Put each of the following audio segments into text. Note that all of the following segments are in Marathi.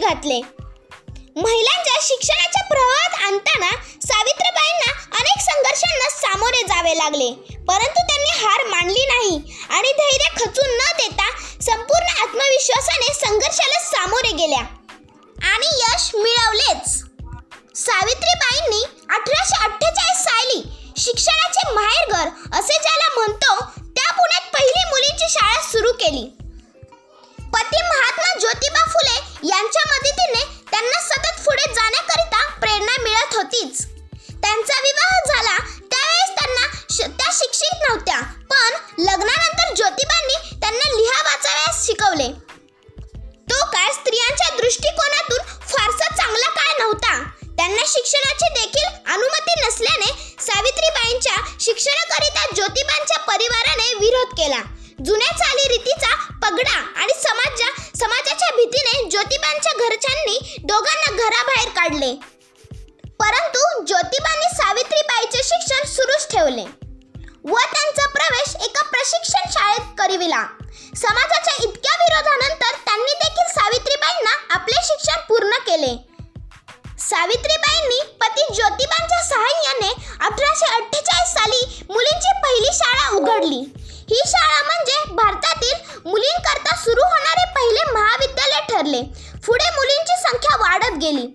घातले. महिलांच्या शिक्षणाच्या प्रवाहात आणताना सावित्रीबाईंना अनेक संघर्षांना सामोरे जावे लागले. परंतु त्यांनी हार मानली नाही आणि धैर्य खचून न देता संपूर्ण आत्मविश्वासाने संघर्षाला सामोरे गेल्या. आणि यश मिळवलेच. सावित्रीबाईंनी अठराशे अठ्ठेचाळीस साली शिक्षणाचे माहेरघर असे ज्याला म्हणतो त्या पुण्यात पहिली मुलींची शाळा सुरू केली. पती महात्मा ज्योतिबा फुले यांच्या मदतीने त्यांना सतत पुढे जाण्याकरिता प्रेरणा मिळत होतीच. त्यांचा विवाह झाला त्यावेळेस त्यांना श- त्या शिक्षित नव्हत्या पण लग्नानंतर ज्योतिबांनी त्यांना लिहा वाचाव्यास शिकवले. तो काळ स्त्रियांच्या दृष्टिकोनातून फारसा चांगला काळ नव्हता. त्यांना शिक्षणाची देखील अनुमती नसल्याने सावित्रीबाईंच्या शिक्षणाकरिता ज्योतिबांच्या परिवाराने विरोध केला. जुन्या चालीरीतीचा पगडा आणि समाजा समाजाच्या भीतीने ज्योतिबांच्या घरच्यांनी दोघांना घराबाहेर काढले. परंतु ज्योतिबांनी सावित्रीबाईचे शिक्षण सुरूच ठेवले व त्यांचा प्रवेश एका प्रशिक्षण शाळेत करविला. समाजाच्या इतक्या विरोधानंतर त्यांनी देखील सावित्रीबाईंना आपले शिक्षण पूर्ण केले. सावित्रीबाईंनी पती ज्योतिबांच्या सहाय्याने अठराशे अठ्ठेचाळीस साली मुलींची पहिली शाळा उघडली. ही शाळा म्हणजे भारतातील मुलींकरता सुरू होणारे पहिले महाविद्यालय ठरले. पुढे मुलींची संख्या वाढत गेली.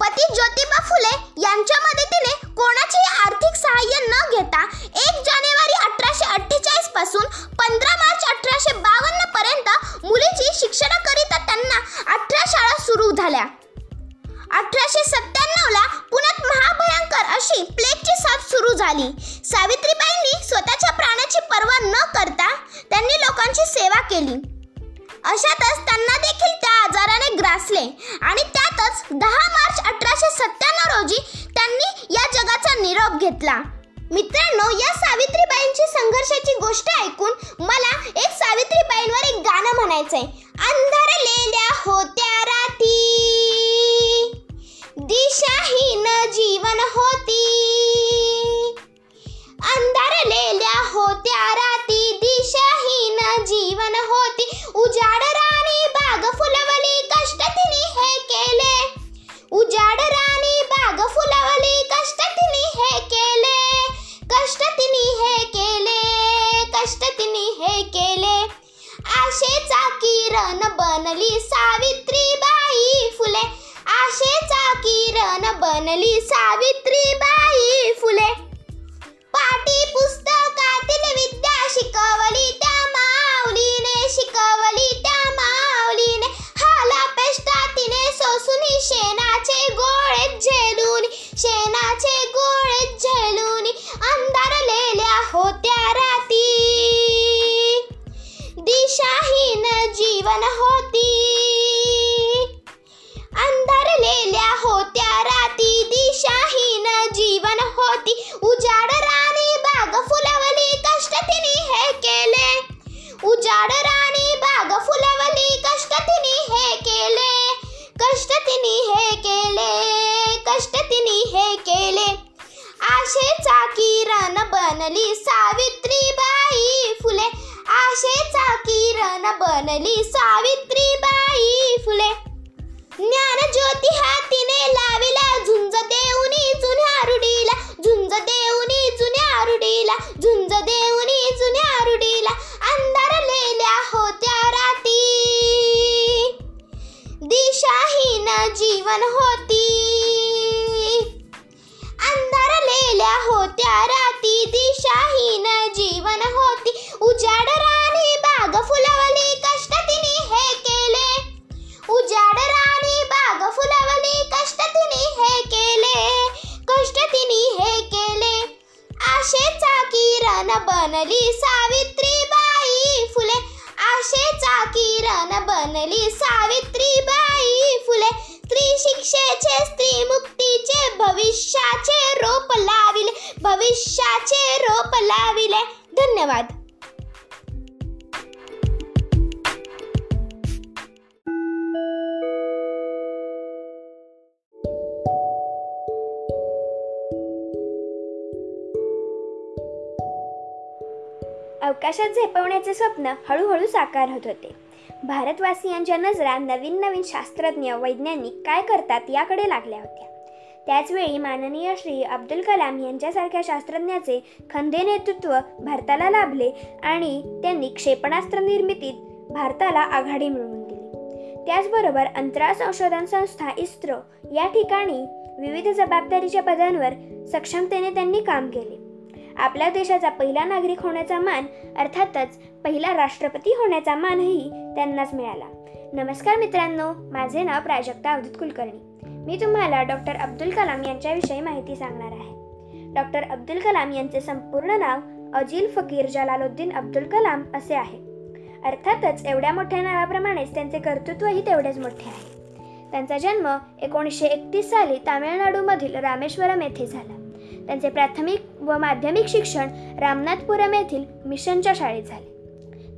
पती ज्योतिबा फुले यांच्या मदतीने कोणाचेही आर्थिक सहाय्य न घेता एक जानेवारी अठराशे अठ्ठेचाळीसपासून पंधरा मार्च अठराशे बावन्न पर्यंत मुलीची शिक्षणाकरिता त्यांना अठरा शाळा सुरू झाल्या. अठराशे सत्त्याण्णव ला पुण्यात महाभयंकर अशी प्लेगची साथ सुरू झाली. सावित्रीबाईंनी स्वतःच्या प्राणाची पर्वा न करता त्यांनी लोकांची सेवा केली. अशातच त्यांना देखील त्या आजाराने ग्रासले आणि त्यातच दहा मार्च अठराशे सत्त्याण्णव रोजी त्यांनी या जगाचा निरोप घेतला. मित्रांनो या सावित्रीबाईंची संघर्षाची गोष्ट ऐकून मला एक सावित्रीबाईंवर एक गाणं म्हणायचंय. अंधारलेल्या होत्या राती. दिशाहीन जीवन होती. अंधारलेल्या होत्या राती दिशाहीन जीवन होती. उजाड राणी बाग फुलवली कष्ट तिने हे केले. उजाड राणी बाग फुलवली कष्ट तिने हे केले. कष्ट तिने हे केले कष्ट तिने हे केले. आशेचा किरण बनली सावित्रीबाई फुले. आशेचा किरण बनली सावित्रीबाई फुले. पाठी पुस्तकातील विद्या शिकवली त्या माऊलीने शिकवली. आशेचा किरण बनली सावित्रीबाई. फुले. आशेचा किरण बनली सावित्रीबाई. फुले. ज्ञान ज्योती हातीने लाविला झुंज देऊनी जुन्या रुडीला. झुंज देऊनी जुन्या रुडीला. सावित्रीबाई फुले स्त्री शिक्षेचे स्त्री मुक्तीचे भविष्याचे रोप लाविले भविष्याचे रोप लाविले. धन्यवाद. अवकाशात झेपवण्याचे स्वप्न हळूहळू साकार होत होते. भारतवासियांच्या नजरा नवीन नवीन शास्त्रज्ञ वैज्ञानिक काय करतात याकडे लागल्या होत्या. त्याचवेळी माननीय श्री अब्दुल कलाम यांच्यासारख्या शास्त्रज्ञाचे खंदे नेतृत्व भारताला लाभले आणि त्यांनी क्षेपणास्त्र निर्मितीत भारताला आघाडी मिळवून दिली. त्याचबरोबर अंतराळ संशोधन संस्था इस्रो या ठिकाणी विविध जबाबदारीच्या पदांवर सक्षमतेने त्यांनी काम केले. आपल्या देशाचा पहिला नागरिक होण्याचा मान अर्थातच पहिला राष्ट्रपती होण्याचा मानही त्यांनाच मिळाला. नमस्कार मित्रांनो माझे नाव प्राजक्ता अवधूत कुलकर्णी. मी तुम्हाला डॉक्टर अब्दुल कलाम यांच्याविषयी माहिती सांगणार आहे. डॉक्टर अब्दुल कलाम यांचे संपूर्ण नाव अजिल फकीर जलालुद्दीन अब्दुल कलाम असे आहे. अर्थातच एवढ्या मोठ्या नावाप्रमाणेच त्यांचे कर्तृत्वही तेवढेच मोठे आहे. त्यांचा जन्म एकोणीसशे एकतीस साली तामिळनाडूमधील रामेश्वरम येथे झाला. त्यांचे प्राथमिक व माध्यमिक शिक्षण रामनाथपुरम येथील मिशनच्या शाळेत झाले.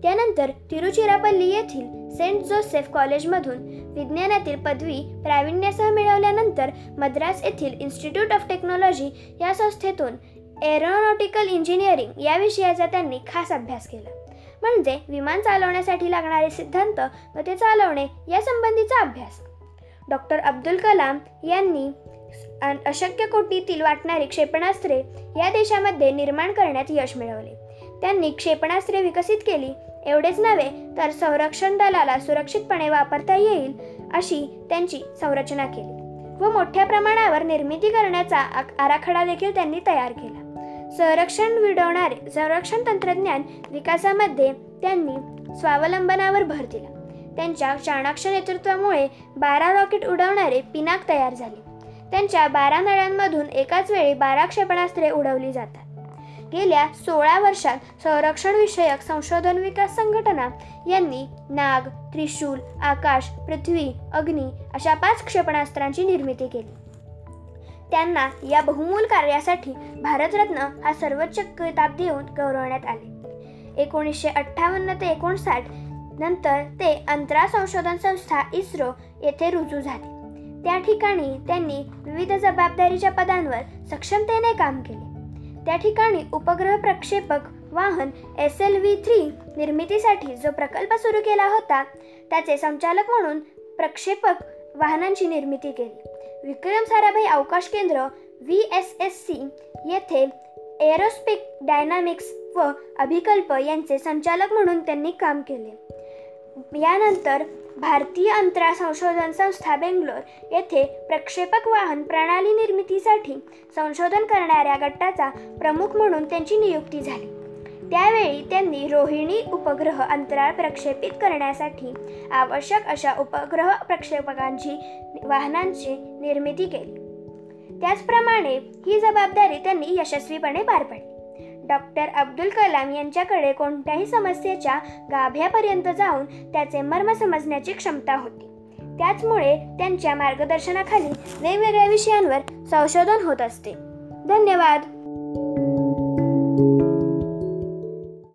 त्यानंतर तिरुचिरापल्ली येथील सेंट जोसेफ कॉलेजमधून विज्ञानातील पदवी प्रावीण्यासह मिळवल्यानंतर मद्रास येथील इन्स्टिट्यूट ऑफ टेक्नॉलॉजी या संस्थेतून एरोनॉटिकल इंजिनिअरिंग या विषयाचा त्यांनी खास अभ्यास केला. म्हणजे विमान चालवण्यासाठी लागणारे सिद्धांत व ते चालवणे यासंबंधीचा अभ्यास. डॉक्टर अब्दुल कलाम यांनी अशक्य कोटीतील वाटणारी क्षेपणास्त्रे या देशामध्ये निर्माण करण्यात यश मिळवले. त्यांनी क्षेपणास्त्रे विकसित केली. एवढेच नव्हे तर संरक्षण दलाला सुरक्षितपणे वापरता येईल अशी त्यांची संरचना केली व मोठ्या प्रमाणावर निर्मिती करण्याचा आराखडा देखील त्यांनी तयार केला. संरक्षण विडवणारे संरक्षण तंत्रज्ञान विकासामध्ये त्यांनी स्वावलंबनावर भर दिला. त्यांच्या चाणाक्ष नेतृत्वामुळे बारा रॉकेट उडवणारे पिनाक तयार झाले. त्यांच्या बारा नळ्यांमधून एकाच वेळी बारा क्षेपणास्त्रे उडवली जातात. गेल्या सोळा वर्षात संरक्षणविषयक संशोधन विकास संघटना यांनी नाग त्रिशूल आकाश पृथ्वी अग्नी अशा पाच क्षेपणास्त्रांची निर्मिती केली. त्यांना या बहुमूल कार्यासाठी भारतरत्न हा सर्वोच्च किताब देऊन गौरवण्यात आले. एकोणीसशे अठ्ठावन्न ते एकोणसाठ नंतर ते अंतराळ संशोधन संस्था इस्रो येथे रुजू झाले. त्या ठिकाणी त्यांनी विविध जबाबदारीच्या पदांवर सक्षमतेने काम केले. त्या ठिकाणी उपग्रह प्रक्षेपक वाहन एस एल व्ही थ्री निर्मितीसाठी जो प्रकल्प सुरू केला होता त्याचे संचालक म्हणून प्रक्षेपक वाहनांची निर्मिती केली. विक्रम साराभाई अवकाश केंद्र व्ही एस एस सी येथे एरोस्पेक डायनामिक्स व अभिकल्प यांचे संचालक म्हणून त्यांनी काम केले. यानंतर भारतीय अंतराळ संशोधन संस्था बेंगलोर येथे प्रक्षेपक वाहन प्रणाली निर्मितीसाठी संशोधन करणाऱ्या गटाचा प्रमुख म्हणून त्यांची नियुक्ती झाली. त्यावेळी त्यांनी रोहिणी उपग्रह अंतराळ प्रक्षेपित करण्यासाठी आवश्यक अशा उपग्रह प्रक्षेपकांची वाहनांची निर्मिती केली. त्याचप्रमाणे ही जबाबदारी त्यांनी यशस्वीपणे पार पाडली. डॉक्टर अब्दुल कलाम यांच्याकडे कोणत्याही समस्येच्या गाभ्यापर्यंत जाऊन त्याचे मर्म समजण्याची क्षमता होती. त्याचमुळे त्यांच्या मार्गदर्शनाखाली वेगवेगळ्या विषयांवर संशोधन होत असते. धन्यवाद.